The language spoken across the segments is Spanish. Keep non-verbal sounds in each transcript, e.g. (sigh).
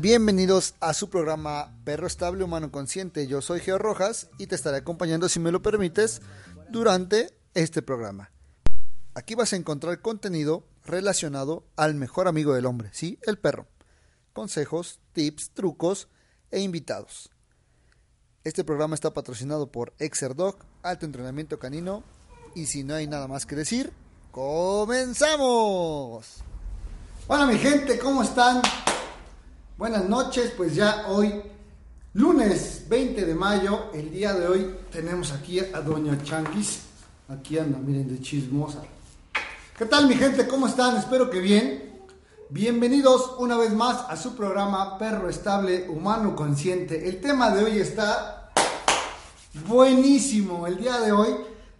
Bienvenidos a su programa Perro Estable Humano Consciente. Yo soy Geo Rojas y te estaré acompañando, si me lo permites, durante este programa. Aquí vas a encontrar contenido relacionado al mejor amigo del hombre, ¿sí? El perro. Consejos, tips, trucos e invitados. Este programa está patrocinado por Exerdog, Alto Entrenamiento Canino. Y si no hay nada más que decir, ¡comenzamos! Hola mi gente, ¿cómo están? Buenas noches, pues ya hoy, lunes 20 de mayo, el día de hoy tenemos aquí a Doña Changuis. Aquí anda, miren, de chismosa. ¿Qué tal mi gente? ¿Cómo están? Espero que bien. Bienvenidos una vez más a su programa Perro Estable Humano Consciente. El tema de hoy está buenísimo. El día de hoy,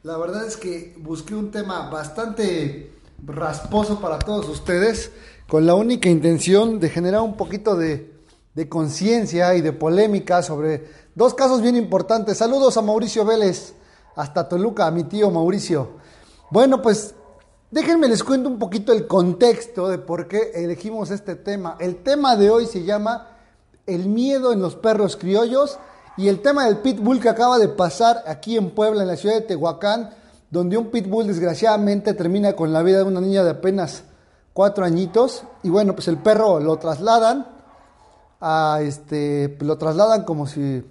la verdad es que busqué un tema bastante rasposo para todos ustedes con la única intención de generar un poquito de, de conciencia y de polémica sobre dos casos bien importantes. Saludos a Mauricio Vélez, hasta Toluca, a mi tío Mauricio. Bueno, pues déjenme les cuento un poquito el contexto de por qué elegimos este tema. El tema de hoy se llama El miedo en los perros criollos y el tema del pitbull que acaba de pasar aquí en Puebla, en la ciudad de Tehuacán, donde un pitbull desgraciadamente termina con la vida de una niña de apenas cuatro añitos y bueno pues el perro lo trasladan a este lo trasladan como si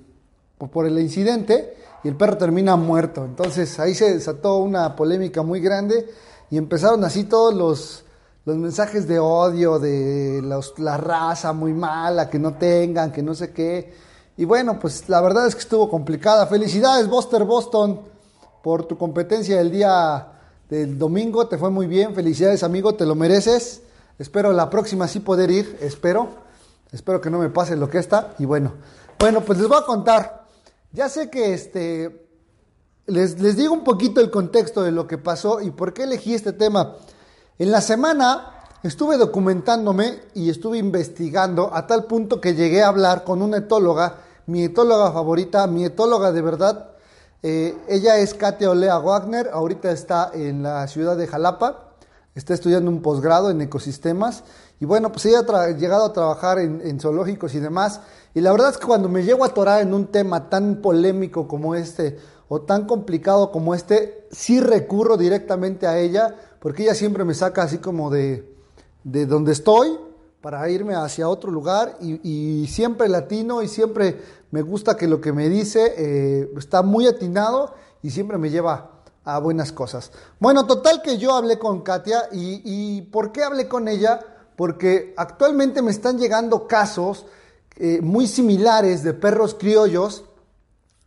por el incidente y el perro termina muerto. Entonces ahí se desató una polémica muy grande y empezaron así todos los los mensajes de odio de los, la raza muy mala que no tengan que no sé qué. Y bueno pues la verdad es que estuvo complicada. Felicidades Buster Boston por tu competencia del día del domingo. Te fue muy bien. Felicidades, amigo. Te lo mereces. Espero la próxima sí poder ir. Espero. Espero que no me pase lo que está. Y bueno. Bueno, pues les voy a contar. Ya sé que este. Les, les digo un poquito el contexto de lo que pasó y por qué elegí este tema. En la semana estuve documentándome y estuve investigando a tal punto que llegué a hablar con una etóloga, mi etóloga favorita, mi etóloga de verdad, eh, ella es Katia Olea Wagner, ahorita está en la ciudad de Jalapa, está estudiando un posgrado en ecosistemas y bueno, pues ella ha llegado a trabajar en, zoológicos y demás. Y la verdad es que cuando me llego a atorar en un tema tan polémico como este o tan complicado como este, sí recurro directamente a ella porque ella siempre me saca así como de, de donde estoy para irme hacia otro lugar y, siempre latino y siempre me gusta que lo que me dice eh, está muy atinado y siempre me lleva a buenas cosas. Bueno, total que yo hablé con Katia y, y ¿por qué hablé con ella? Porque actualmente me están llegando casos eh, muy similares de perros criollos,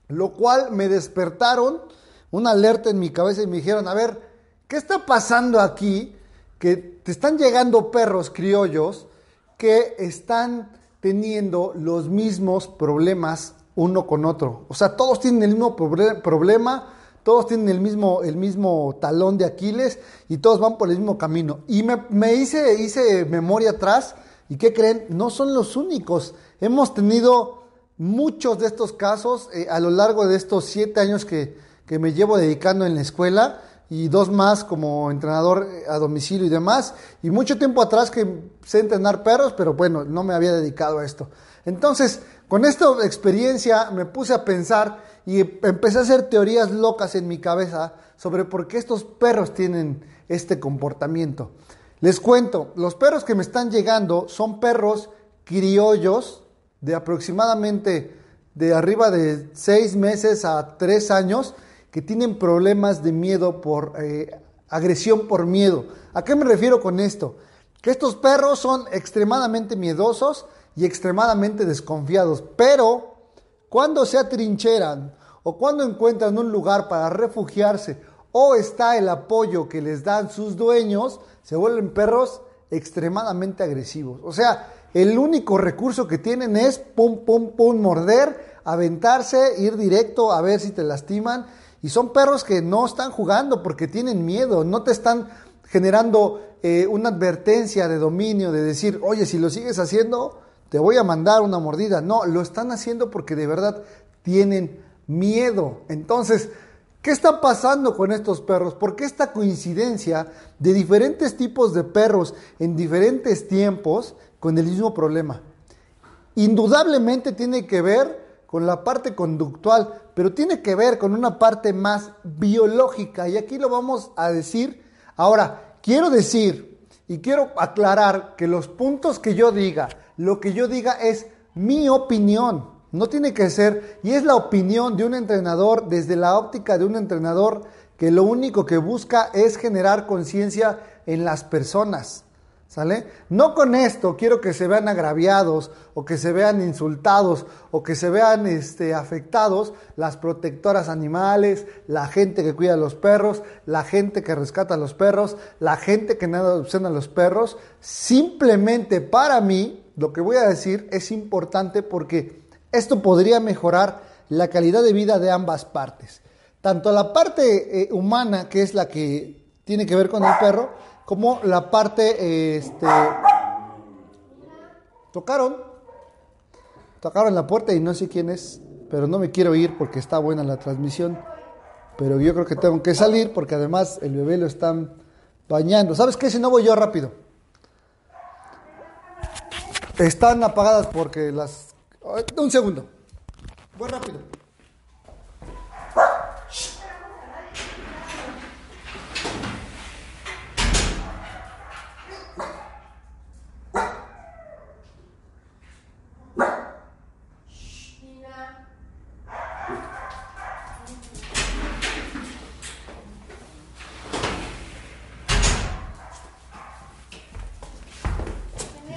lo cual me despertaron una alerta en mi cabeza y me dijeron, a ver, ¿qué está pasando aquí? Que te están llegando perros criollos que están teniendo los mismos problemas uno con otro. O sea, todos tienen el mismo problema, todos tienen el mismo, el mismo talón de Aquiles y todos van por el mismo camino. Y me, hice, hice memoria atrás y ¿qué creen? No son los únicos. Hemos tenido muchos de estos casos eh, a lo largo de estos siete años que, que me llevo dedicando en la escuela y dos más como entrenador a domicilio y demás. Y mucho tiempo atrás que sé entrenar perros, pero bueno, no me había dedicado a esto. Entonces, con esta experiencia me puse a pensar y empecé a hacer teorías locas en mi cabeza sobre por qué estos perros tienen este comportamiento. Les cuento, los perros que me están llegando son perros criollos de aproximadamente de arriba de seis meses a tres años que tienen problemas de miedo por eh, agresión por miedo. ¿A qué me refiero con esto? que estos perros son extremadamente miedosos y extremadamente desconfiados, pero cuando se atrincheran o cuando encuentran un lugar para refugiarse o está el apoyo que les dan sus dueños, se vuelven perros extremadamente agresivos. O sea, el único recurso que tienen es pum, pum, pum, morder, aventarse, ir directo a ver si te lastiman. Y son perros que no están jugando porque tienen miedo, no te están generando eh, una advertencia de dominio, de decir, oye, si lo sigues haciendo, te voy a mandar una mordida. No, lo están haciendo porque de verdad tienen miedo. Entonces, ¿qué está pasando con estos perros? ¿Por qué esta coincidencia de diferentes tipos de perros en diferentes tiempos con el mismo problema? Indudablemente tiene que ver con la parte conductual, pero tiene que ver con una parte más biológica y aquí lo vamos a decir. Ahora, quiero decir y quiero aclarar que los puntos que yo diga, lo que yo diga es mi opinión. No tiene que ser, y es la opinión de un entrenador desde la óptica de un entrenador que lo único que busca es generar conciencia en las personas. No con esto quiero que se vean agraviados o que se vean insultados o que se vean este, afectados las protectoras animales, la gente que cuida a los perros, la gente que rescata a los perros, la gente que nada adopción a los perros. Simplemente para mí lo que voy a decir es importante porque esto podría mejorar la calidad de vida de ambas partes. Tanto la parte eh, humana, que es la que tiene que ver con el perro, como la parte, este, tocaron, tocaron la puerta y no sé quién es, pero no me quiero ir porque está buena la transmisión, pero yo creo que tengo que salir porque además el bebé lo están bañando. ¿Sabes qué? Si no voy yo rápido. Están apagadas porque las un segundo. Voy rápido.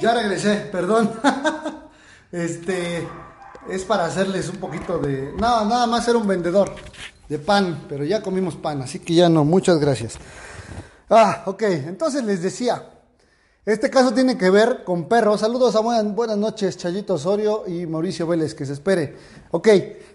Ya regresé, perdón. (laughs) Este es para hacerles un poquito de. Nada, más ser un vendedor de pan, pero ya comimos pan, así que ya no. Muchas gracias. Ah, ok, entonces les decía. Este caso tiene que ver con perros. Saludos a buenas, buenas noches, Chayito Osorio y Mauricio Vélez, que se espere. Ok,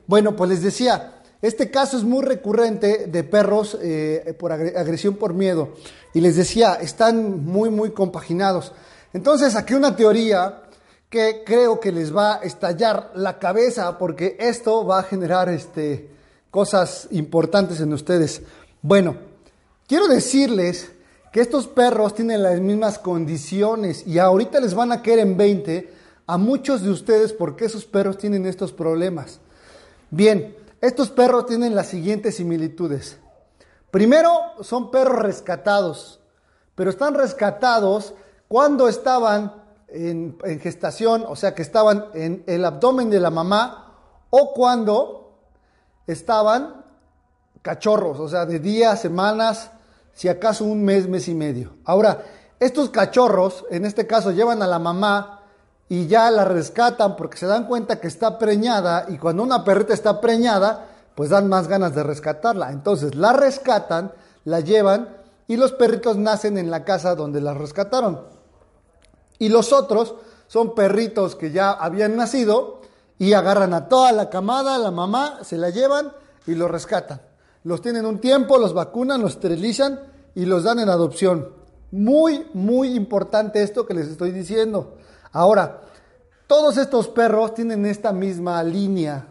bueno, pues les decía, este caso es muy recurrente de perros eh, por agresión por miedo. Y les decía, están muy, muy compaginados. Entonces, aquí una teoría que creo que les va a estallar la cabeza porque esto va a generar este, cosas importantes en ustedes. Bueno, quiero decirles que estos perros tienen las mismas condiciones y ahorita les van a caer en 20 a muchos de ustedes porque esos perros tienen estos problemas. Bien, estos perros tienen las siguientes similitudes. Primero, son perros rescatados, pero están rescatados cuando estaban en, gestación, o sea que estaban en el abdomen de la mamá, o cuando estaban cachorros, o sea, de días, semanas, si acaso un mes, mes y medio. Ahora, estos cachorros, en este caso, llevan a la mamá y ya la rescatan porque se dan cuenta que está preñada y cuando una perrita está preñada, pues dan más ganas de rescatarla. Entonces la rescatan, la llevan y los perritos nacen en la casa donde la rescataron. Y los otros son perritos que ya habían nacido y agarran a toda la camada, la mamá, se la llevan y los rescatan. Los tienen un tiempo, los vacunan, los esterilizan y los dan en adopción. Muy, muy importante esto que les estoy diciendo. Ahora, todos estos perros tienen esta misma línea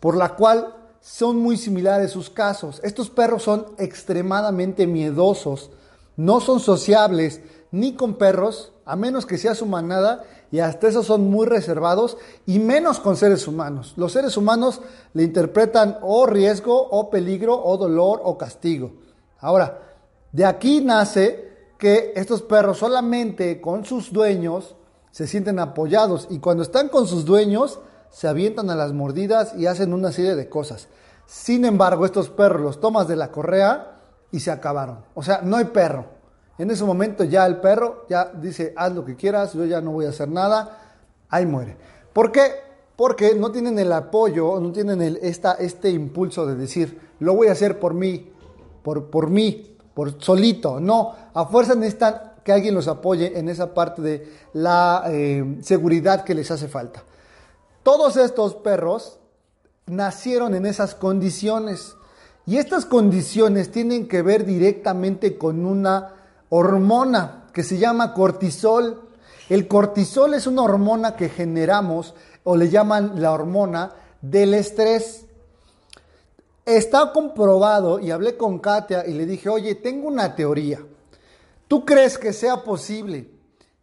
por la cual son muy similares sus casos. Estos perros son extremadamente miedosos, no son sociables ni con perros a menos que sea su manada, y hasta esos son muy reservados, y menos con seres humanos. Los seres humanos le interpretan o riesgo, o peligro, o dolor, o castigo. Ahora, de aquí nace que estos perros solamente con sus dueños se sienten apoyados, y cuando están con sus dueños, se avientan a las mordidas y hacen una serie de cosas. Sin embargo, estos perros los tomas de la correa y se acabaron. O sea, no hay perro. En ese momento ya el perro ya dice, haz lo que quieras, yo ya no voy a hacer nada, ahí muere. ¿Por qué? Porque no tienen el apoyo, no tienen el, esta, este impulso de decir, lo voy a hacer por mí, por, por mí, por solito. No, a fuerza necesitan que alguien los apoye en esa parte de la eh, seguridad que les hace falta. Todos estos perros nacieron en esas condiciones. Y estas condiciones tienen que ver directamente con una hormona que se llama cortisol. El cortisol es una hormona que generamos o le llaman la hormona del estrés. Está comprobado y hablé con Katia y le dije, oye, tengo una teoría. ¿Tú crees que sea posible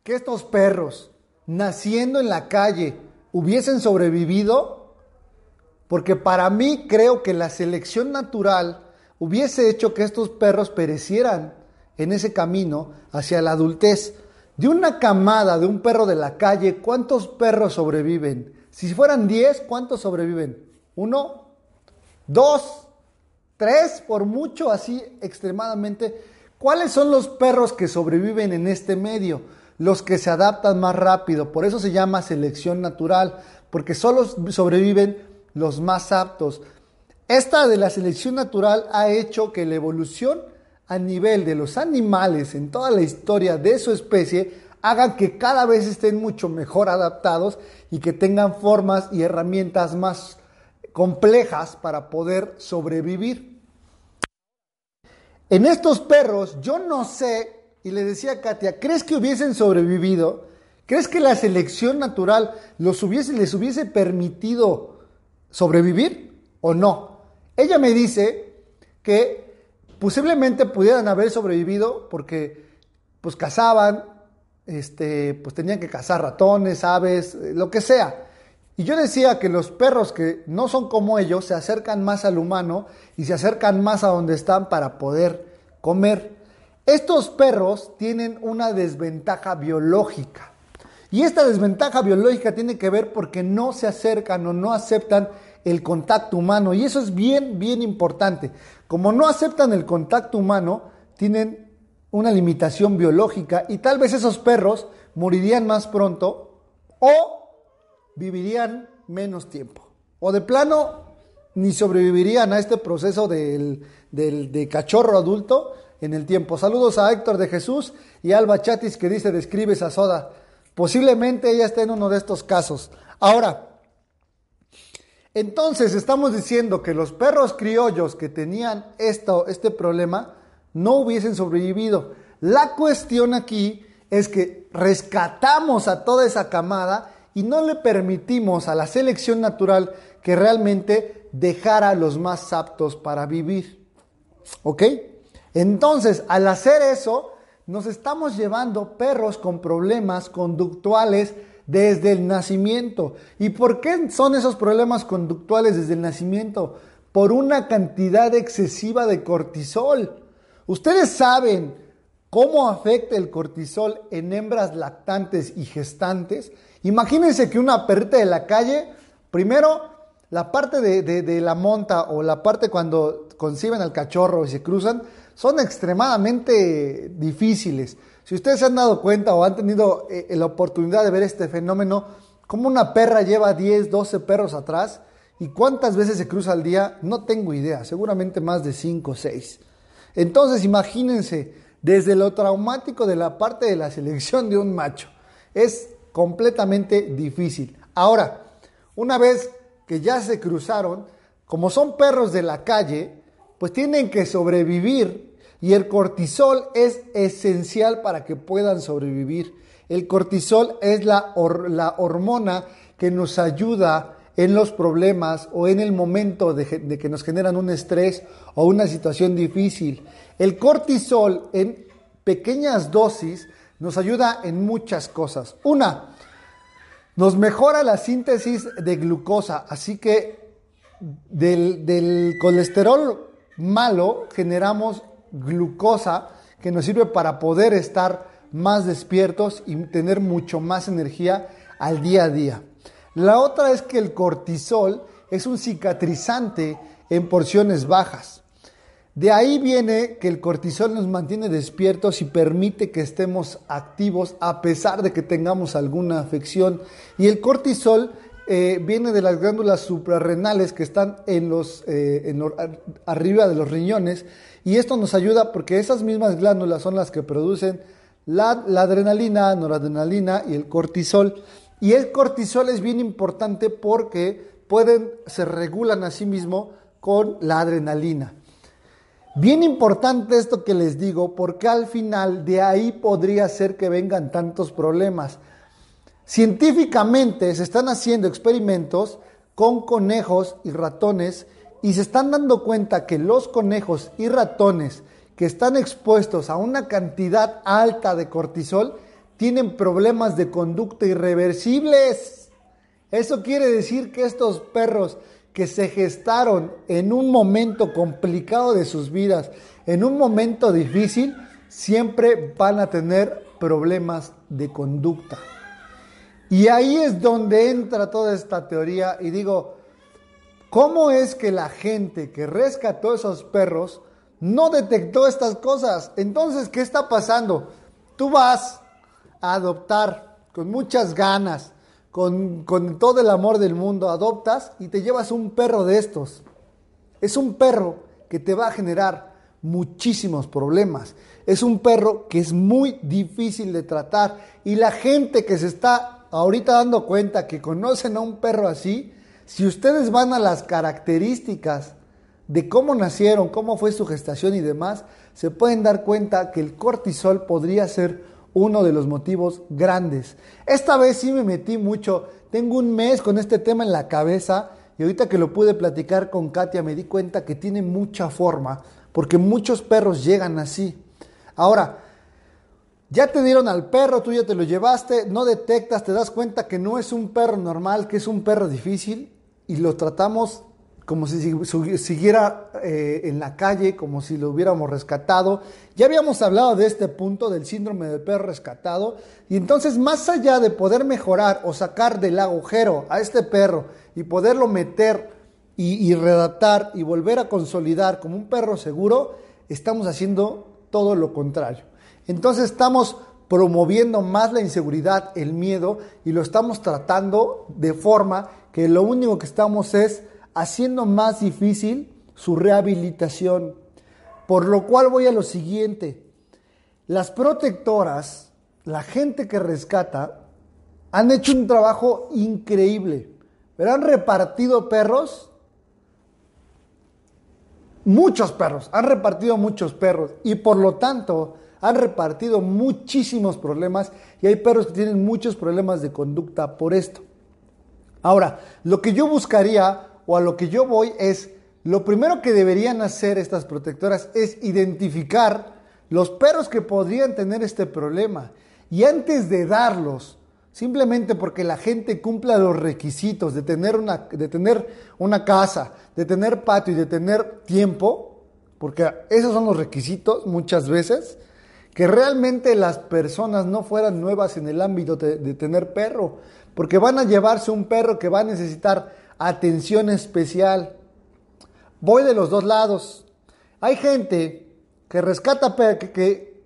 que estos perros, naciendo en la calle, hubiesen sobrevivido? Porque para mí creo que la selección natural hubiese hecho que estos perros perecieran en ese camino hacia la adultez. De una camada de un perro de la calle, ¿cuántos perros sobreviven? Si fueran 10, ¿cuántos sobreviven? ¿Uno? ¿Dos? ¿Tres? Por mucho, así extremadamente. ¿Cuáles son los perros que sobreviven en este medio? Los que se adaptan más rápido. Por eso se llama selección natural, porque solo sobreviven los más aptos. Esta de la selección natural ha hecho que la evolución a nivel de los animales en toda la historia de su especie hagan que cada vez estén mucho mejor adaptados y que tengan formas y herramientas más complejas para poder sobrevivir. En estos perros, yo no sé, y le decía a Katia, ¿crees que hubiesen sobrevivido? ¿Crees que la selección natural los hubiese, les hubiese permitido sobrevivir o no? Ella me dice que posiblemente pudieran haber sobrevivido porque pues cazaban, este, pues tenían que cazar ratones, aves, eh, lo que sea. Y yo decía que los perros que no son como ellos se acercan más al humano y se acercan más a donde están para poder comer. Estos perros tienen una desventaja biológica. Y esta desventaja biológica tiene que ver porque no se acercan o no aceptan el contacto humano. Y eso es bien, bien importante. Como no aceptan el contacto humano, tienen una limitación biológica y tal vez esos perros morirían más pronto o vivirían menos tiempo. O de plano ni sobrevivirían a este proceso del, de cachorro adulto en el tiempo. Saludos a Héctor de Jesús y Alba Chatis que dice describe esa soda. Posiblemente ella esté en uno de estos casos. Ahora, entonces estamos diciendo que los perros criollos que tenían esto, este problema no hubiesen sobrevivido. La cuestión aquí es que rescatamos a toda esa camada y no le permitimos a la selección natural que realmente dejara a los más aptos para vivir. ¿Ok? Entonces, al hacer eso, nos estamos llevando perros con problemas conductuales desde el nacimiento. ¿Y por qué son esos problemas conductuales desde el nacimiento? Por una cantidad excesiva de cortisol. Ustedes saben cómo afecta el cortisol en hembras lactantes y gestantes. Imagínense que una perrita de la calle, primero, la parte de, de la monta o la parte cuando conciben al cachorro y se cruzan, son extremadamente difíciles. Si ustedes se han dado cuenta o han tenido eh, la oportunidad de ver este fenómeno, como una perra lleva 10, 12 perros atrás y cuántas veces se cruza al día, no tengo idea, seguramente más de 5 o 6. Entonces imagínense, desde lo traumático de la parte de la selección de un macho, es completamente difícil. Ahora, una vez que ya se cruzaron, como son perros de la calle, pues tienen que sobrevivir y el cortisol es esencial para que puedan sobrevivir. El cortisol es la, la hormona que nos ayuda en los problemas o en el momento de, de, que nos generan un estrés o una situación difícil. El cortisol en pequeñas dosis nos ayuda en muchas cosas. Una, nos mejora la síntesis de glucosa, así que del, del colesterol malo generamos glucosa que nos sirve para poder estar más despiertos y tener mucho más energía al día a día. La otra es que el cortisol es un cicatrizante en porciones bajas. De ahí viene que el cortisol nos mantiene despiertos y permite que estemos activos a pesar de que tengamos alguna afección. Y el cortisol eh, viene de las glándulas suprarrenales que están en los, eh, arriba de los riñones. Y esto nos ayuda porque esas mismas glándulas son las que producen la, adrenalina, noradrenalina y el cortisol. Y el cortisol es bien importante porque pueden, se regulan a sí mismo con la adrenalina. Bien importante esto que les digo, porque al final de ahí podría ser que vengan tantos problemas. Científicamente se están haciendo experimentos con conejos y ratones y se están dando cuenta que los conejos y ratones que están expuestos a una cantidad alta de cortisol tienen problemas de conducta irreversibles. Eso quiere decir que estos perros que se gestaron en un momento complicado de sus vidas, en un momento difícil, siempre van a tener problemas de conducta. Y ahí es donde entra toda esta teoría y digo, ¿cómo es que la gente que rescató esos perros no detectó estas cosas? Entonces, ¿qué está pasando? Tú vas a adoptar con muchas ganas, con, todo el amor del mundo, adoptas y te llevas un perro de estos. Es un perro que te va a generar muchísimos problemas. Es un perro que es muy difícil de tratar y la gente que se está ahorita dando cuenta que conocen a un perro así, si ustedes van a las características de cómo nacieron, cómo fue su gestación y demás, se pueden dar cuenta que el cortisol podría ser uno de los motivos grandes. Esta vez sí me metí mucho, tengo un mes con este tema en la cabeza y ahorita que lo pude platicar con Katia me di cuenta que tiene mucha forma, porque muchos perros llegan así. Ahora, ya te dieron al perro, tú ya te lo llevaste, no detectas, te das cuenta que no es un perro normal, que es un perro difícil y lo tratamos como si siguiera eh, en la calle, como si lo hubiéramos rescatado. Ya habíamos hablado de este punto del síndrome del perro rescatado y entonces más allá de poder mejorar o sacar del agujero a este perro y poderlo meter y, y redactar y volver a consolidar como un perro seguro, estamos haciendo todo lo contrario. Entonces estamos promoviendo más la inseguridad, el miedo y lo estamos tratando de forma que lo único que estamos es haciendo más difícil su rehabilitación. Por lo cual voy a lo siguiente. Las protectoras, la gente que rescata, han hecho un trabajo increíble. Pero han repartido perros, muchos perros, han repartido muchos perros. Y por lo tanto, han repartido muchísimos problemas y hay perros que tienen muchos problemas de conducta por esto. Ahora, lo que yo buscaría o a lo que yo voy es, lo primero que deberían hacer estas protectoras es identificar los perros que podrían tener este problema. Y antes de darlos, simplemente porque la gente cumpla los requisitos de tener una, de tener una casa, de tener patio y de tener tiempo, porque esos son los requisitos muchas veces, que realmente las personas no fueran nuevas en el ámbito de, de tener perro, porque van a llevarse un perro que va a necesitar atención especial. Voy de los dos lados. Hay gente que rescata, que, que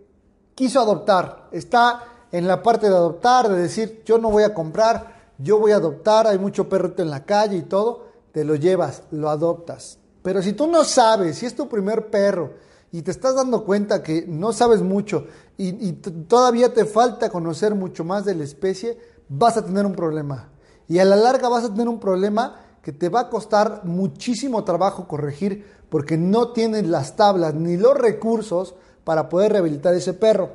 quiso adoptar, está en la parte de adoptar, de decir, yo no voy a comprar, yo voy a adoptar, hay mucho perrito en la calle y todo, te lo llevas, lo adoptas. Pero si tú no sabes, si es tu primer perro y te estás dando cuenta que no sabes mucho y, y todavía te falta conocer mucho más de la especie, vas a tener un problema. Y a la larga vas a tener un problema que te va a costar muchísimo trabajo corregir porque no tienes las tablas ni los recursos para poder rehabilitar ese perro.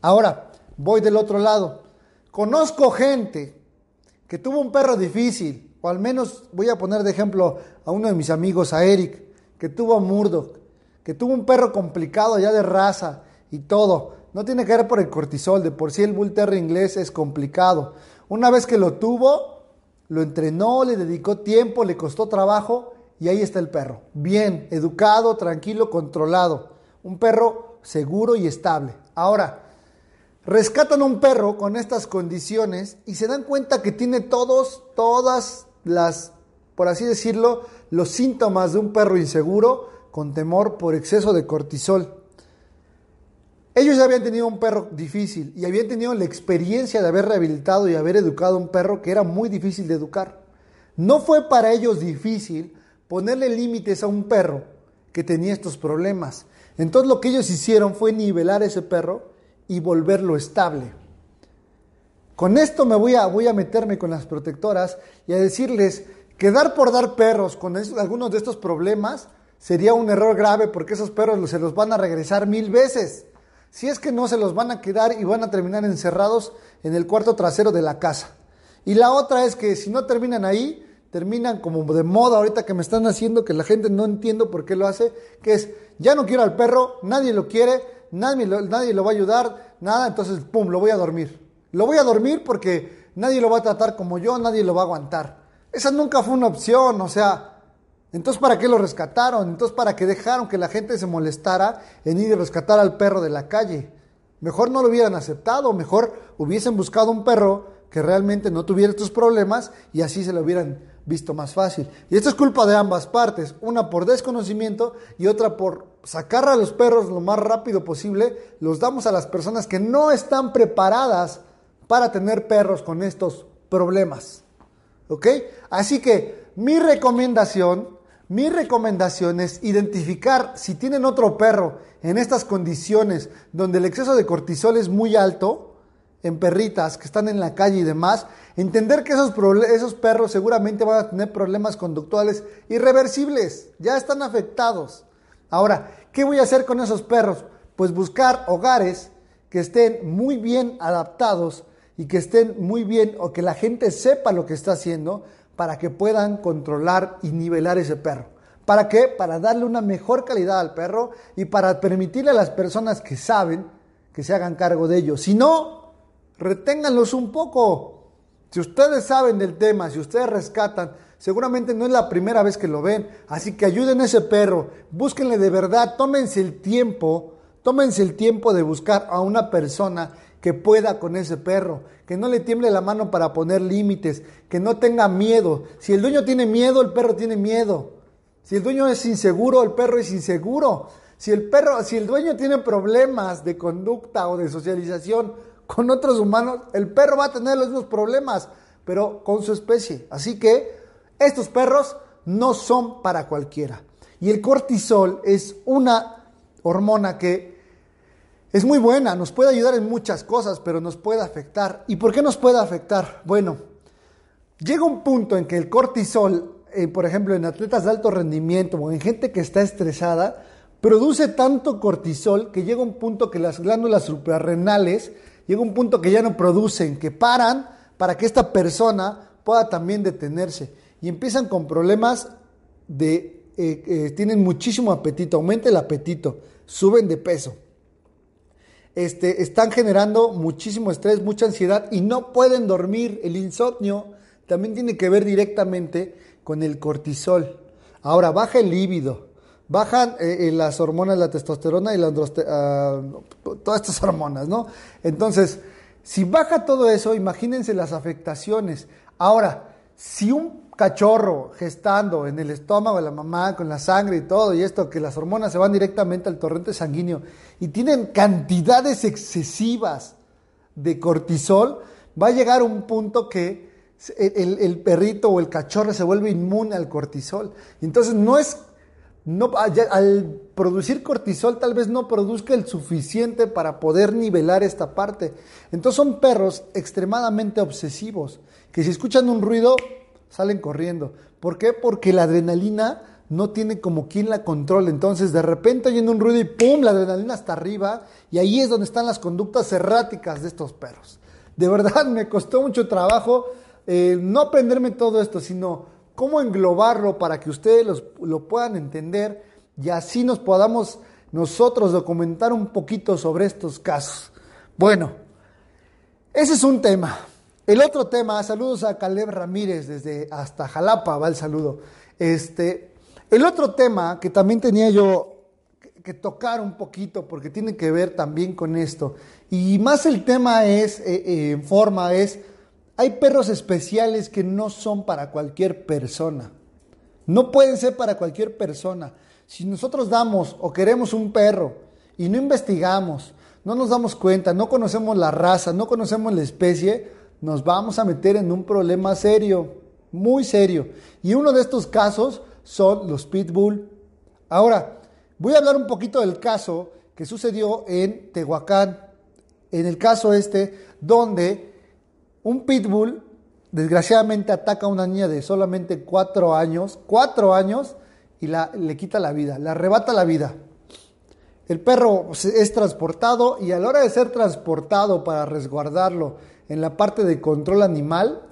Ahora, voy del otro lado. Conozco gente que tuvo un perro difícil, o al menos voy a poner de ejemplo a uno de mis amigos, a Eric, que tuvo a Murdoch, que tuvo un perro complicado ya de raza y todo. No tiene que ver por el cortisol, de por sí el Bull inglés es complicado. Una vez que lo tuvo, lo entrenó, le dedicó tiempo, le costó trabajo y ahí está el perro. Bien, educado, tranquilo, controlado. Un perro seguro y estable. Ahora, rescatan a un perro con estas condiciones y se dan cuenta que tiene todos, todas las, por así decirlo, los síntomas de un perro inseguro, con temor por exceso de cortisol. Ellos ya habían tenido un perro difícil y habían tenido la experiencia de haber rehabilitado y haber educado a un perro que era muy difícil de educar. No fue para ellos difícil ponerle límites a un perro que tenía estos problemas. Entonces lo que ellos hicieron fue nivelar ese perro y volverlo estable. Con esto me voy a, voy a meterme con las protectoras y a decirles que dar por dar perros con algunos de estos problemas sería un error grave porque esos perros se los van a regresar mil veces si es que no se los van a quedar y van a terminar encerrados en el cuarto trasero de la casa. Y la otra es que si no terminan ahí, terminan como de moda ahorita que me están haciendo, que la gente no entiendo por qué lo hace, que es, ya no quiero al perro, nadie lo quiere, nadie lo, nadie lo va a ayudar, nada, entonces, ¡pum!, lo voy a dormir. Lo voy a dormir porque nadie lo va a tratar como yo, nadie lo va a aguantar. Esa nunca fue una opción, o sea, entonces, ¿para qué lo rescataron? Entonces, ¿para qué dejaron que la gente se molestara en ir a rescatar al perro de la calle? Mejor no lo hubieran aceptado, mejor hubiesen buscado un perro que realmente no tuviera estos problemas y así se lo hubieran visto más fácil. Y esto es culpa de ambas partes, una por desconocimiento y otra por sacar a los perros lo más rápido posible, los damos a las personas que no están preparadas para tener perros con estos problemas. ¿Ok? Así que mi recomendación mi recomendación es identificar si tienen otro perro en estas condiciones donde el exceso de cortisol es muy alto, en perritas que están en la calle y demás, entender que esos, esos perros seguramente van a tener problemas conductuales irreversibles, ya están afectados. Ahora, ¿qué voy a hacer con esos perros? Pues buscar hogares que estén muy bien adaptados y que estén muy bien o que la gente sepa lo que está haciendo para que puedan controlar y nivelar ese perro. ¿Para qué? Para darle una mejor calidad al perro y para permitirle a las personas que saben que se hagan cargo de ellos. Si no, reténganlos un poco. Si ustedes saben del tema, si ustedes rescatan, seguramente no es la primera vez que lo ven. Así que ayuden a ese perro, búsquenle de verdad, tómense el tiempo, tómense el tiempo de buscar a una persona que pueda con ese perro, que no le tiemble la mano para poner límites, que no tenga miedo. Si el dueño tiene miedo, el perro tiene miedo. Si el dueño es inseguro, el perro es inseguro. Si el perro, si el dueño tiene problemas de conducta o de socialización con otros humanos, el perro va a tener los mismos problemas, pero con su especie. Así que estos perros no son para cualquiera. Y el cortisol es una hormona que es muy buena, nos puede ayudar en muchas cosas, pero nos puede afectar. ¿Y por qué nos puede afectar? Bueno, llega un punto en que el cortisol, eh, por ejemplo, en atletas de alto rendimiento o en gente que está estresada, produce tanto cortisol que llega un punto que las glándulas suprarrenales, llega un punto que ya no producen, que paran para que esta persona pueda también detenerse. Y empiezan con problemas de, eh, eh, tienen muchísimo apetito, aumenta el apetito, suben de peso este, están generando muchísimo estrés, mucha ansiedad y no pueden dormir. El insomnio también tiene que ver directamente con el cortisol. Ahora, baja el líbido, bajan eh, eh, las hormonas, la testosterona y la uh, todas estas hormonas, ¿no? Entonces, si baja todo eso, imagínense las afectaciones. Ahora, si un cachorro gestando en el estómago de la mamá con la sangre y todo, y esto que las hormonas se van directamente al torrente sanguíneo y tienen cantidades excesivas de cortisol, va a llegar un punto que el, perrito o el cachorro se vuelve inmune al cortisol. Entonces no es, no, al producir cortisol tal vez no produzca el suficiente para poder nivelar esta parte. Entonces son perros extremadamente obsesivos, que si escuchan un ruido salen corriendo. ¿Por qué? Porque la adrenalina no tiene como quien la controle. Entonces, de repente oyendo un ruido y ¡pum! La adrenalina está arriba y ahí es donde están las conductas erráticas de estos perros. De verdad, (laughs) me costó mucho trabajo eh, no aprenderme todo esto, sino cómo englobarlo para que ustedes lo puedan entender y así nos podamos nosotros documentar un poquito sobre estos casos. Bueno, ese es un tema. El otro tema, saludos a Caleb Ramírez desde hasta Jalapa, va el saludo. Este, el otro tema que también tenía yo que, tocar un poquito porque tiene que ver también con esto y más el tema es eh, eh, en forma es hay perros especiales que no son para cualquier persona. No pueden ser para cualquier persona. Si nosotros damos o queremos un perro y no investigamos, no nos damos cuenta, no conocemos la raza, no conocemos la especie, nos vamos a meter en un problema serio, muy serio. Y uno de estos casos son los pitbull. Ahora, voy a hablar un poquito del caso que sucedió en Tehuacán. En el caso este, donde un pitbull desgraciadamente ataca a una niña de solamente cuatro años, cuatro años, y le quita la vida, le arrebata la vida. El perro es transportado y a la hora de ser transportado para resguardarlo en la parte de control animal,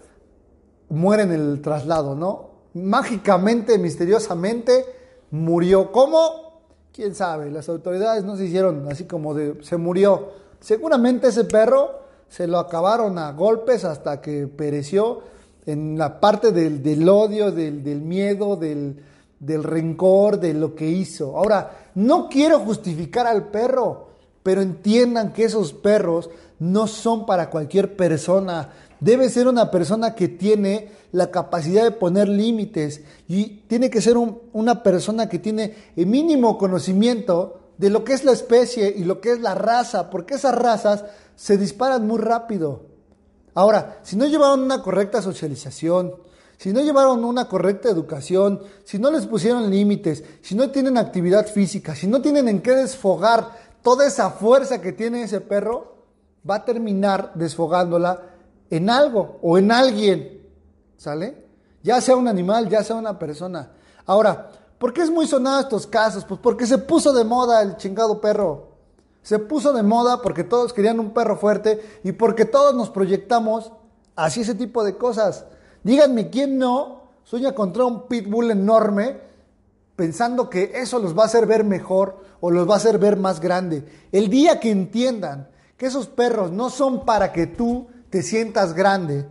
muere en el traslado, ¿no? Mágicamente, misteriosamente, murió. ¿Cómo? ¿Quién sabe? Las autoridades no se hicieron así como de, se murió. Seguramente ese perro se lo acabaron a golpes hasta que pereció en la parte del, del odio, del, del miedo, del, del rencor, de lo que hizo. Ahora, no quiero justificar al perro, pero entiendan que esos perros no son para cualquier persona. Debe ser una persona que tiene la capacidad de poner límites y tiene que ser una persona que tiene el mínimo conocimiento de lo que es la especie y lo que es la raza, porque esas razas se disparan muy rápido. Ahora, si no llevaron una correcta socialización, si no llevaron una correcta educación, si no les pusieron límites, si no tienen actividad física, si no tienen en qué desfogar toda esa fuerza que tiene ese perro, va a terminar desfogándola en algo o en alguien. ¿Sale? Ya sea un animal, ya sea una persona. Ahora, ¿por qué es muy sonado estos casos? Pues porque se puso de moda el chingado perro. Se puso de moda porque todos querían un perro fuerte y porque todos nos proyectamos hacia ese tipo de cosas. Díganme quién no sueña contra un pitbull enorme pensando que eso los va a hacer ver mejor o los va a hacer ver más grande. El día que entiendan esos perros no son para que tú te sientas grande,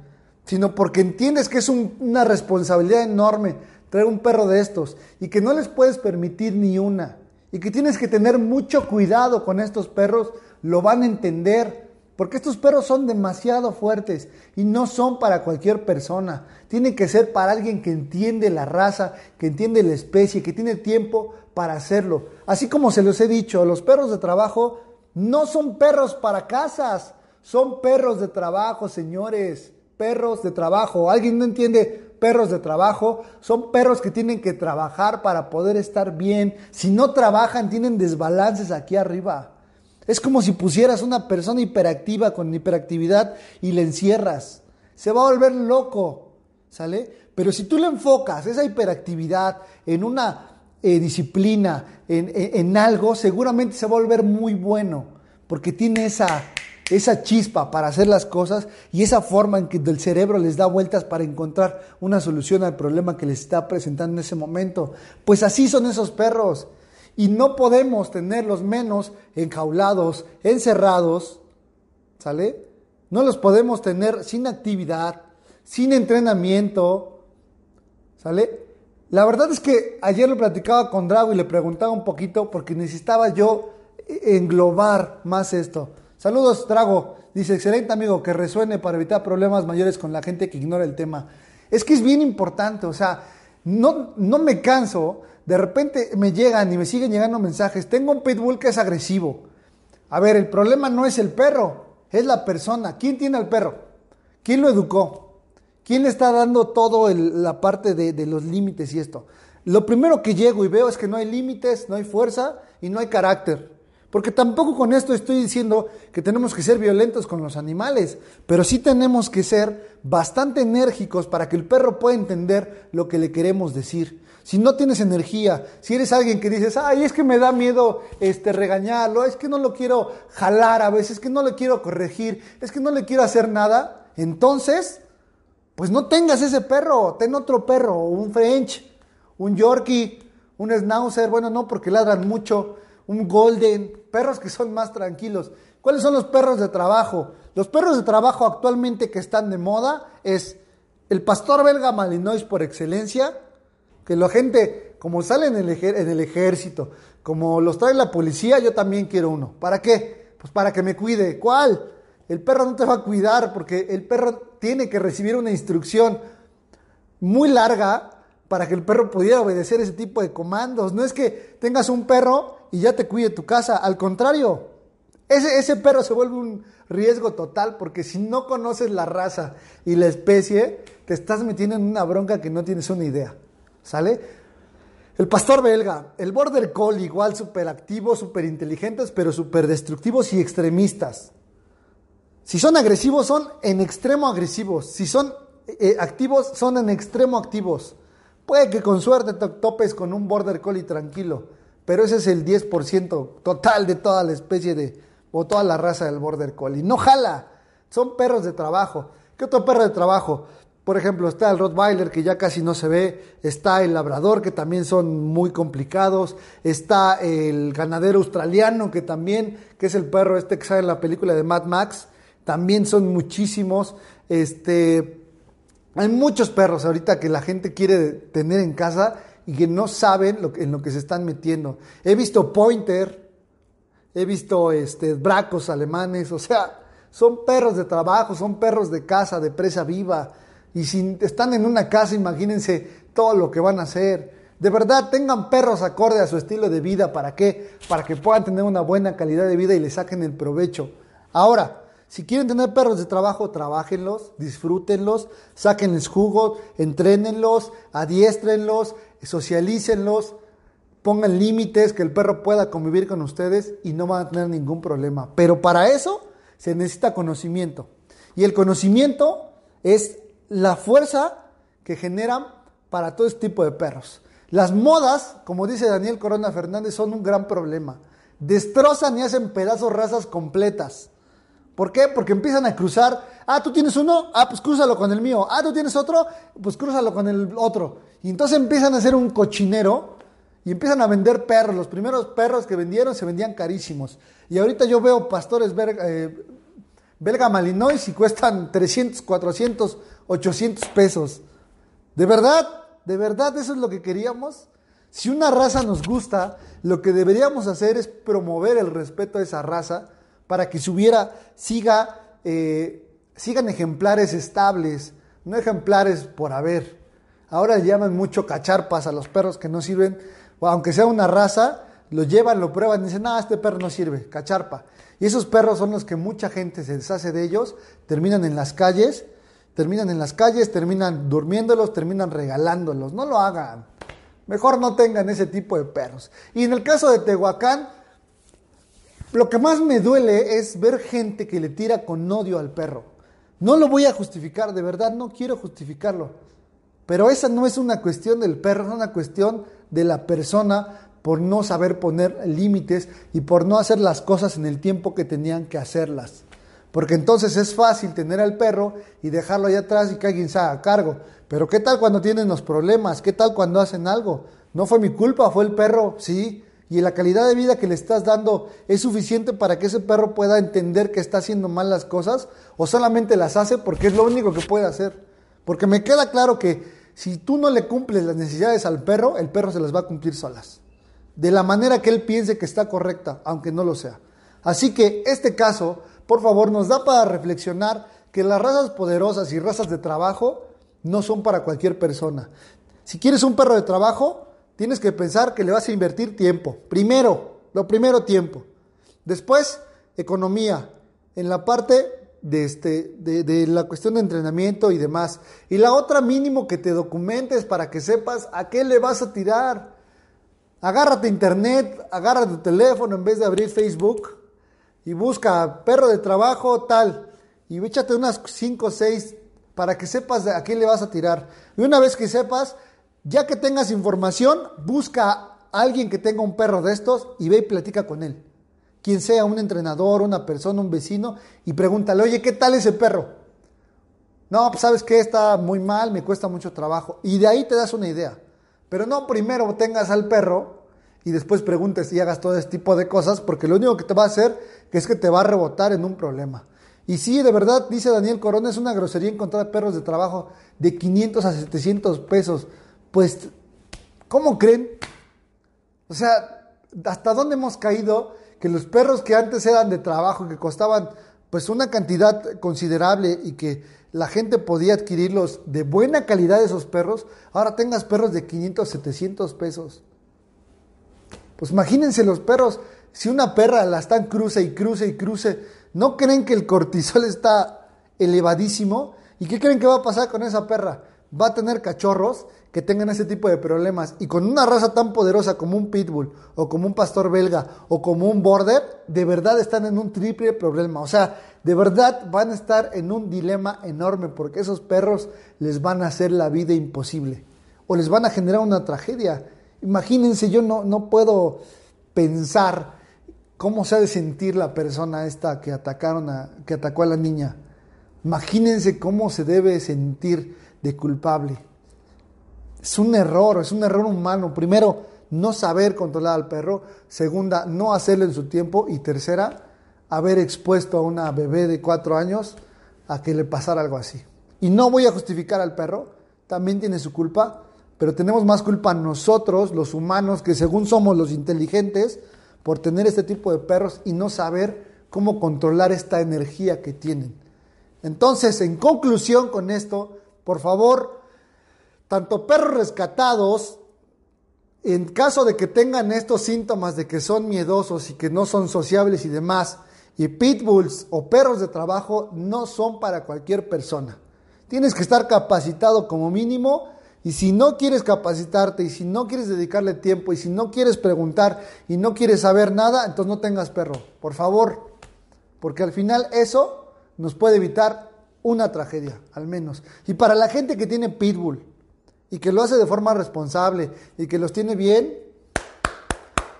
sino porque entiendes que es una responsabilidad enorme traer un perro de estos y que no les puedes permitir ni una y que tienes que tener mucho cuidado con estos perros, lo van a entender porque estos perros son demasiado fuertes y no son para cualquier persona. Tiene que ser para alguien que entiende la raza, que entiende la especie, que tiene tiempo para hacerlo. Así como se los he dicho, los perros de trabajo no son perros para casas, son perros de trabajo, señores. Perros de trabajo. ¿Alguien no entiende perros de trabajo? Son perros que tienen que trabajar para poder estar bien. Si no trabajan, tienen desbalances aquí arriba. Es como si pusieras una persona hiperactiva con hiperactividad y le encierras. Se va a volver loco, ¿sale? Pero si tú le enfocas esa hiperactividad en una eh, disciplina, en, en, algo, seguramente se va a volver muy bueno, porque tiene esa, esa chispa para hacer las cosas y esa forma en que el cerebro les da vueltas para encontrar una solución al problema que les está presentando en ese momento. Pues así son esos perros. Y no podemos tenerlos menos enjaulados, encerrados, ¿sale? No los podemos tener sin actividad, sin entrenamiento, ¿sale? La verdad es que ayer lo platicaba con Drago y le preguntaba un poquito porque necesitaba yo englobar más esto. Saludos, Drago. Dice, excelente amigo, que resuene para evitar problemas mayores con la gente que ignora el tema. Es que es bien importante, o sea, no, no me canso de repente me llegan y me siguen llegando mensajes, tengo un pitbull que es agresivo. A ver, el problema no es el perro, es la persona. ¿Quién tiene al perro? ¿Quién lo educó? ¿Quién está dando todo la parte de, de los límites y esto? Lo primero que llego y veo es que no hay límites, no hay fuerza y no hay carácter. Porque tampoco con esto estoy diciendo que tenemos que ser violentos con los animales, pero sí tenemos que ser bastante enérgicos para que el perro pueda entender lo que le queremos decir. Si no tienes energía, si eres alguien que dices, ay, es que me da miedo este, regañarlo, es que no lo quiero jalar a veces, es que no le quiero corregir, es que no le quiero hacer nada, entonces, pues no tengas ese perro, ten otro perro, un French, un Yorkie, un Schnauzer, bueno, no porque ladran mucho, un golden, perros que son más tranquilos. ¿Cuáles son los perros de trabajo? Los perros de trabajo actualmente que están de moda es el pastor belga malinois por excelencia, que la gente, como sale en el, en el ejército, como los trae la policía, yo también quiero uno. ¿Para qué? Pues para que me cuide. ¿Cuál? El perro no te va a cuidar porque el perro tiene que recibir una instrucción muy larga para que el perro pudiera obedecer ese tipo de comandos. No es que tengas un perro y ya te cuide tu casa, al contrario, ese, ese perro se vuelve un riesgo total porque si no conoces la raza y la especie, te estás metiendo en una bronca que no tienes una idea. ¿Sale? El pastor belga, el border collie, igual súper activos, súper inteligentes, pero súper destructivos y extremistas. Si son agresivos, son en extremo agresivos. Si son eh, activos, son en extremo activos. Puede que con suerte te topes con un border collie tranquilo, pero ese es el 10% total de toda la especie de, o toda la raza del border collie. No jala, son perros de trabajo. ¿Qué otro perro de trabajo? Por ejemplo, está el Rottweiler que ya casi no se ve, está el Labrador que también son muy complicados, está el ganadero australiano que también, que es el perro este que sale en la película de Mad Max, también son muchísimos. Este, hay muchos perros ahorita que la gente quiere tener en casa y que no saben en lo que se están metiendo. He visto pointer, he visto este, bracos alemanes, o sea, son perros de trabajo, son perros de casa, de presa viva. Y si están en una casa, imagínense todo lo que van a hacer. De verdad, tengan perros acorde a su estilo de vida. ¿Para qué? Para que puedan tener una buena calidad de vida y le saquen el provecho. Ahora, si quieren tener perros de trabajo, trabajenlos, disfrútenlos, sáquenles jugo, entrénenlos, adiéstrenlos, socialícenlos, pongan límites, que el perro pueda convivir con ustedes y no van a tener ningún problema. Pero para eso se necesita conocimiento. Y el conocimiento es la fuerza que generan para todo este tipo de perros. Las modas, como dice Daniel Corona Fernández, son un gran problema. Destrozan y hacen pedazos razas completas. ¿Por qué? Porque empiezan a cruzar. Ah, tú tienes uno, ah, pues crúzalo con el mío. Ah, tú tienes otro, pues crúzalo con el otro. Y entonces empiezan a hacer un cochinero y empiezan a vender perros. Los primeros perros que vendieron se vendían carísimos. Y ahorita yo veo pastores belga, eh, belga malinois y cuestan 300, 400, 800 pesos. ¿De verdad? ¿De verdad eso es lo que queríamos? Si una raza nos gusta, lo que deberíamos hacer es promover el respeto a esa raza para que hubiera siga, eh, sigan ejemplares estables, no ejemplares por haber. Ahora llaman mucho cacharpas a los perros que no sirven, aunque sea una raza, lo llevan, lo prueban dicen, no, este perro no sirve, cacharpa. Y esos perros son los que mucha gente se deshace de ellos, terminan en las calles, terminan en las calles, terminan durmiéndolos, terminan regalándolos. No lo hagan. Mejor no tengan ese tipo de perros. Y en el caso de Tehuacán, lo que más me duele es ver gente que le tira con odio al perro. No lo voy a justificar, de verdad no quiero justificarlo. Pero esa no es una cuestión del perro, es una cuestión de la persona por no saber poner límites y por no hacer las cosas en el tiempo que tenían que hacerlas. Porque entonces es fácil tener al perro y dejarlo allá atrás y que alguien se haga cargo. Pero ¿qué tal cuando tienen los problemas? ¿Qué tal cuando hacen algo? No fue mi culpa, fue el perro, sí, y la calidad de vida que le estás dando es suficiente para que ese perro pueda entender que está haciendo mal las cosas o solamente las hace porque es lo único que puede hacer. Porque me queda claro que si tú no le cumples las necesidades al perro, el perro se las va a cumplir solas. De la manera que él piense que está correcta, aunque no lo sea. Así que este caso, por favor, nos da para reflexionar que las razas poderosas y razas de trabajo no son para cualquier persona. Si quieres un perro de trabajo, tienes que pensar que le vas a invertir tiempo. Primero, lo primero tiempo. Después, economía. En la parte de, este, de, la cuestión de entrenamiento y demás. Y la otra mínimo que te documentes para que sepas a qué le vas a tirar. Agárrate internet, agárrate tu teléfono en vez de abrir Facebook y busca perro de trabajo tal. Y échate unas 5 o 6 para que sepas a qué le vas a tirar. Y una vez que sepas, ya que tengas información, busca a alguien que tenga un perro de estos y ve y platica con él. Quien sea un entrenador, una persona, un vecino, y pregúntale, oye, ¿qué tal ese perro? No, pues sabes que está muy mal, me cuesta mucho trabajo. Y de ahí te das una idea. Pero no primero tengas al perro y después preguntes y hagas todo ese tipo de cosas, porque lo único que te va a hacer es que te va a rebotar en un problema. Y sí, de verdad, dice Daniel Corona, es una grosería encontrar perros de trabajo de 500 a 700 pesos pues, ¿cómo creen? O sea, ¿hasta dónde hemos caído que los perros que antes eran de trabajo, que costaban pues una cantidad considerable y que la gente podía adquirirlos de buena calidad esos perros, ahora tengas perros de 500, 700 pesos. Pues imagínense los perros, si una perra la están cruce y cruce y cruce, ¿no creen que el cortisol está elevadísimo? ¿Y qué creen que va a pasar con esa perra? Va a tener cachorros que tengan ese tipo de problemas. Y con una raza tan poderosa como un pitbull, o como un pastor belga, o como un border, de verdad están en un triple problema. O sea, de verdad van a estar en un dilema enorme porque esos perros les van a hacer la vida imposible. O les van a generar una tragedia. Imagínense, yo no, no puedo pensar cómo se ha de sentir la persona esta que atacaron a, que atacó a la niña. Imagínense cómo se debe sentir de culpable. Es un error, es un error humano. Primero, no saber controlar al perro. Segunda, no hacerlo en su tiempo. Y tercera, haber expuesto a una bebé de cuatro años a que le pasara algo así. Y no voy a justificar al perro, también tiene su culpa, pero tenemos más culpa nosotros, los humanos, que según somos los inteligentes, por tener este tipo de perros y no saber cómo controlar esta energía que tienen. Entonces, en conclusión con esto, por favor, tanto perros rescatados, en caso de que tengan estos síntomas de que son miedosos y que no son sociables y demás, y pitbulls o perros de trabajo no son para cualquier persona. Tienes que estar capacitado como mínimo y si no quieres capacitarte y si no quieres dedicarle tiempo y si no quieres preguntar y no quieres saber nada, entonces no tengas perro, por favor. Porque al final eso nos puede evitar una tragedia, al menos. Y para la gente que tiene pitbull, y que lo hace de forma responsable y que los tiene bien,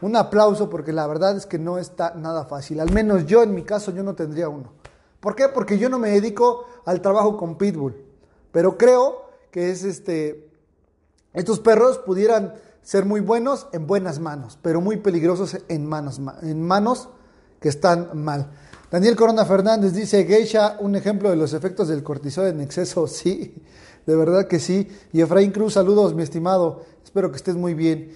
un aplauso porque la verdad es que no está nada fácil. Al menos yo en mi caso yo no tendría uno. ¿Por qué? Porque yo no me dedico al trabajo con pitbull, pero creo que es este estos perros pudieran ser muy buenos en buenas manos, pero muy peligrosos en manos en manos que están mal. Daniel Corona Fernández dice, Geisha, un ejemplo de los efectos del cortisol en exceso, (laughs) sí, de verdad que sí. Y Efraín Cruz, saludos, mi estimado. Espero que estés muy bien.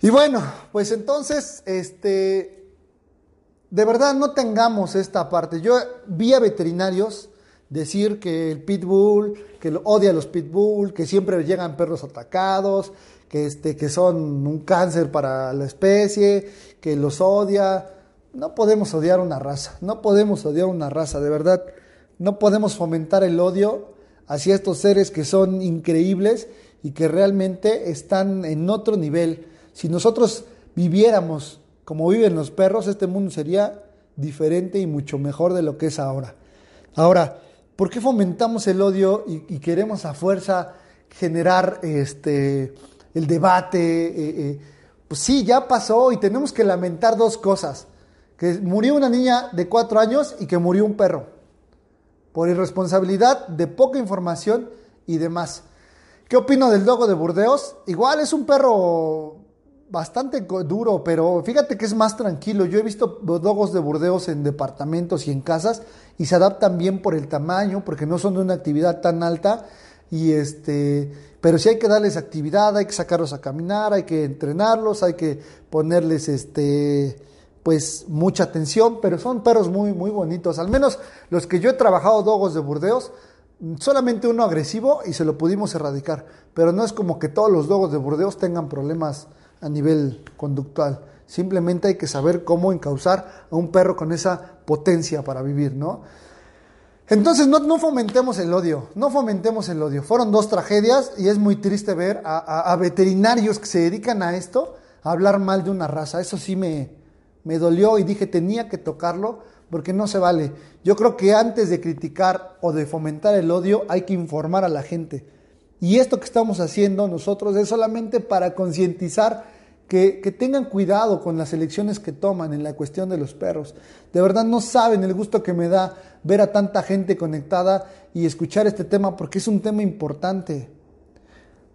Y bueno, pues entonces, este, de verdad no tengamos esta parte. Yo vi a veterinarios decir que el pitbull, que odia a los pitbull, que siempre llegan perros atacados, que, este, que son un cáncer para la especie, que los odia. No podemos odiar una raza, no podemos odiar una raza, de verdad. No podemos fomentar el odio hacia estos seres que son increíbles y que realmente están en otro nivel. Si nosotros viviéramos como viven los perros, este mundo sería diferente y mucho mejor de lo que es ahora. Ahora, ¿por qué fomentamos el odio y, queremos a fuerza generar este, el debate? Eh, eh, pues sí, ya pasó y tenemos que lamentar dos cosas. Que murió una niña de cuatro años y que murió un perro por irresponsabilidad, de poca información y demás. ¿Qué opino del dogo de Burdeos? Igual es un perro bastante duro, pero fíjate que es más tranquilo. Yo he visto dogos de Burdeos en departamentos y en casas y se adaptan bien por el tamaño, porque no son de una actividad tan alta. Y este, pero sí hay que darles actividad, hay que sacarlos a caminar, hay que entrenarlos, hay que ponerles este pues mucha atención, pero son perros muy, muy bonitos. Al menos los que yo he trabajado dogos de Burdeos, solamente uno agresivo y se lo pudimos erradicar. Pero no es como que todos los dogos de Burdeos tengan problemas a nivel conductual. Simplemente hay que saber cómo encauzar a un perro con esa potencia para vivir, ¿no? Entonces no, no, fomentemos el odio, no fomentemos el odio. Fueron dos tragedias y es muy triste ver a veterinarios que se dedican a esto, a hablar mal de una raza. Eso sí me, me dolió y dije tenía que tocarlo porque no se vale. Yo creo que antes de criticar o de fomentar el odio hay que informar a la gente. Y esto que estamos haciendo nosotros es solamente para concientizar que, que, tengan cuidado con las elecciones que toman en la cuestión de los perros. De verdad no saben el gusto que me da ver a tanta gente conectada y escuchar este tema porque es un tema importante.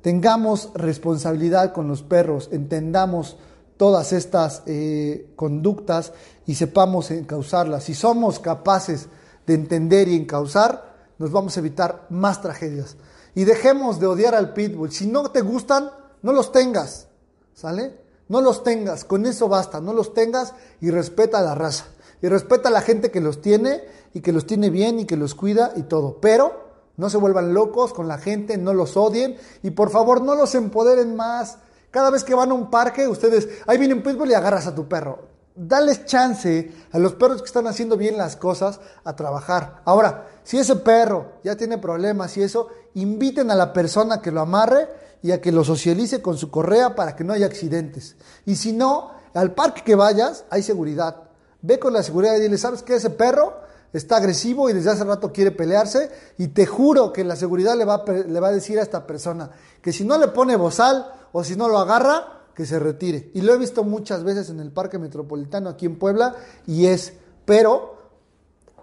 Tengamos responsabilidad con los perros, entendamos todas estas eh, conductas y sepamos encauzarlas. Si somos capaces de entender y encauzar, nos vamos a evitar más tragedias. Y dejemos de odiar al pitbull. Si no te gustan, no los tengas. ¿Sale? No los tengas. Con eso basta. No los tengas y respeta la raza. y respeta a la gente que los tiene y que los tiene bien y que los cuida y todo. Pero no se vuelvan locos con la gente, no los odien y por favor no los empoderen más. Cada vez que van a un parque, ustedes, ahí viene un pitbull y agarras a tu perro. Dales chance a los perros que están haciendo bien las cosas a trabajar. Ahora, si ese perro ya tiene problemas y eso, inviten a la persona que lo amarre y a que lo socialice con su correa para que no haya accidentes. Y si no, al parque que vayas, hay seguridad. Ve con la seguridad y dile, ¿sabes qué? Ese perro está agresivo y desde hace rato quiere pelearse y te juro que la seguridad le va, le va a decir a esta persona que si no le pone bozal o si no lo agarra, que se retire. Y lo he visto muchas veces en el Parque Metropolitano aquí en Puebla y es, pero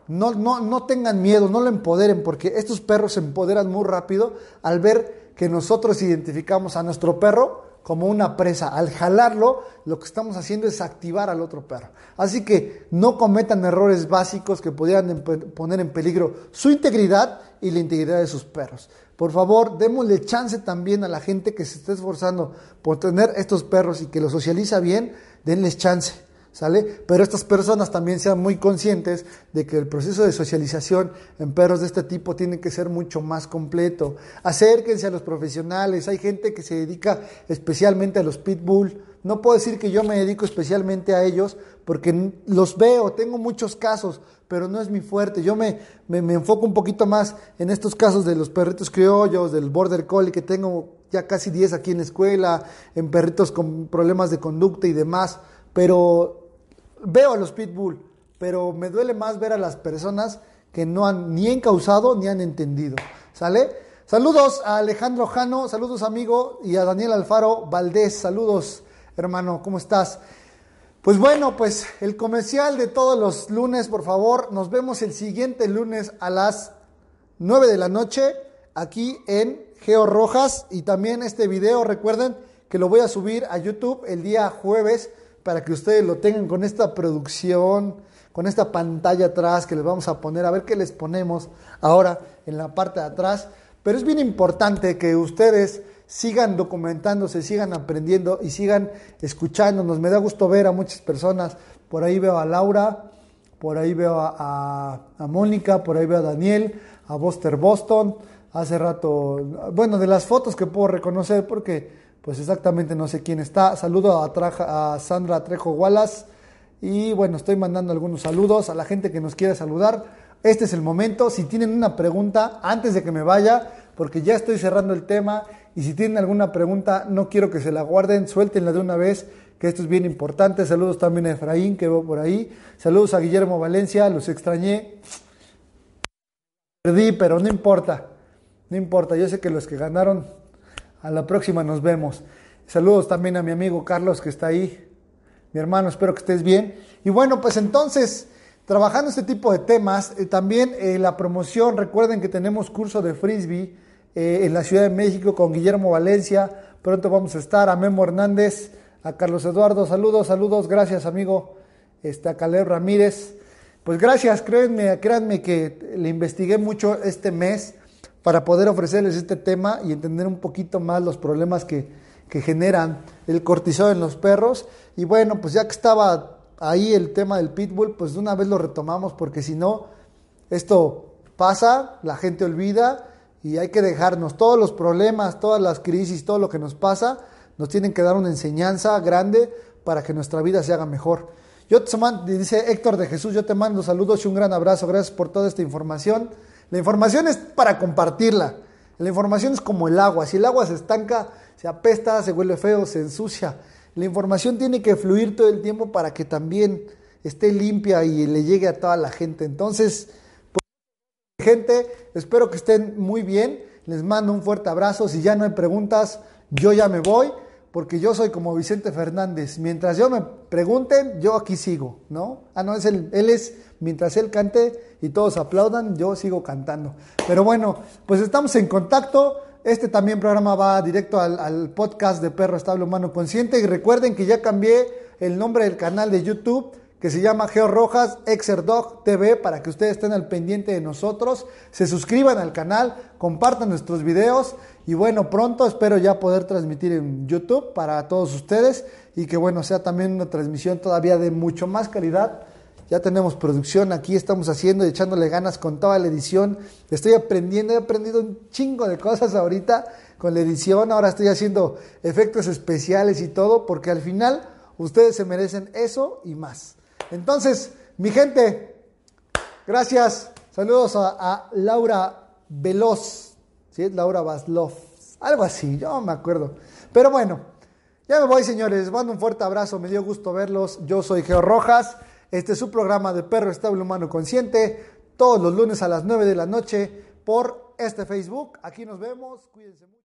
no, no, no tengan miedo, no lo empoderen porque estos perros se empoderan muy rápido al ver que nosotros identificamos a nuestro perro como una presa. Al jalarlo, lo que estamos haciendo es activar al otro perro. Así que no cometan errores básicos que pudieran poner en peligro su integridad y la integridad de sus perros. Por favor, démosle chance también a la gente que se está esforzando por tener estos perros y que los socializa bien, denles chance. ¿Sale? Pero estas personas también sean muy conscientes de que el proceso de socialización en perros de este tipo tiene que ser mucho más completo. Acérquense a los profesionales, hay gente que se dedica especialmente a los pitbull. No puedo decir que yo me dedico especialmente a ellos porque los veo, tengo muchos casos, pero no es mi fuerte. Yo me, me, me enfoco un poquito más en estos casos de los perritos criollos, del border collie, que tengo ya casi 10 aquí en la escuela, en perritos con problemas de conducta y demás. Pero veo a los pitbull, pero me duele más ver a las personas que no han ni encausado ni han entendido. ¿Sale? Saludos a Alejandro Jano, saludos amigo, y a Daniel Alfaro Valdés, saludos hermano, ¿cómo estás? Pues bueno, pues el comercial de todos los lunes, por favor, nos vemos el siguiente lunes a las 9 de la noche aquí en Geo Rojas y también este video, recuerden que lo voy a subir a YouTube el día jueves para que ustedes lo tengan con esta producción, con esta pantalla atrás que les vamos a poner, a ver qué les ponemos ahora en la parte de atrás. Pero es bien importante que ustedes sigan documentándose, sigan aprendiendo y sigan escuchándonos. Me da gusto ver a muchas personas. Por ahí veo a Laura, por ahí veo a, a Mónica, por ahí veo a Daniel, a Buster Boston. Hace rato, bueno, de las fotos que puedo reconocer porque pues exactamente no sé quién está. Saludo a, a Sandra Trejo Wallace y bueno, estoy mandando algunos saludos a la gente que nos quiere saludar. Este es el momento. Si tienen una pregunta, antes de que me vaya, porque ya estoy cerrando el tema, y si tienen alguna pregunta, no quiero que se la guarden, suéltenla de una vez, que esto es bien importante. Saludos también a Efraín, que veo por ahí. Saludos a Guillermo Valencia, los extrañé. Perdí, pero no importa. No importa, yo sé que los que ganaron a la próxima nos vemos. Saludos también a mi amigo Carlos que está ahí. Mi hermano, espero que estés bien. Y bueno, pues entonces, trabajando este tipo de temas, eh, también eh, la promoción, recuerden que tenemos curso de frisbee eh, en la Ciudad de México con Guillermo Valencia. Pronto vamos a estar a Memo Hernández, a Carlos Eduardo. Saludos, saludos, gracias amigo. Está a Caleb Ramírez. Pues gracias, créanme, créanme que le investigué mucho este mes para poder ofrecerles este tema y entender un poquito más los problemas que, que generan el cortisol en los perros. Y bueno, pues ya que estaba ahí el tema del pitbull, pues de una vez lo retomamos porque si no, esto pasa, la gente olvida y hay que dejarnos todos los problemas, todas las crisis, todo lo que nos pasa, nos tienen que dar una enseñanza grande para que nuestra vida se haga mejor. Yo te mando, dice Héctor de Jesús, yo te mando saludos y un gran abrazo, gracias por toda esta información. La información es para compartirla. La información es como el agua. Si el agua se estanca, se apesta, se huele feo, se ensucia. La información tiene que fluir todo el tiempo para que también esté limpia y le llegue a toda la gente. Entonces, pues, gente, espero que estén muy bien. Les mando un fuerte abrazo. Si ya no hay preguntas, yo ya me voy porque yo soy como Vicente Fernández. Mientras yo me pregunten, yo aquí sigo, ¿no? Ah, no, es él, él es, mientras él cante y todos aplaudan, yo sigo cantando. Pero bueno, pues estamos en contacto. Este también programa va directo al, al podcast de Perro Estable Humano Consciente. Y recuerden que ya cambié el nombre del canal de YouTube que se llama Geo Rojas Exerdog TV para que ustedes estén al pendiente de nosotros, se suscriban al canal, compartan nuestros videos y bueno, pronto espero ya poder transmitir en YouTube para todos ustedes y que bueno, sea también una transmisión todavía de mucho más calidad ya tenemos producción aquí, estamos haciendo y echándole ganas con toda la edición. Estoy aprendiendo, he aprendido un chingo de cosas ahorita con la edición. Ahora estoy haciendo efectos especiales y todo, porque al final ustedes se merecen eso y más. Entonces, mi gente, gracias. Saludos a, Laura Veloz, ¿sí? Laura Vaslov, algo así, yo me acuerdo. Pero bueno, ya me voy, señores. Les mando un fuerte abrazo, me dio gusto verlos. Yo soy Geo Rojas. Este es su programa de Perro Estable Humano Consciente, todos los lunes a las 9 de la noche por este Facebook. Aquí nos vemos. Cuídense mucho.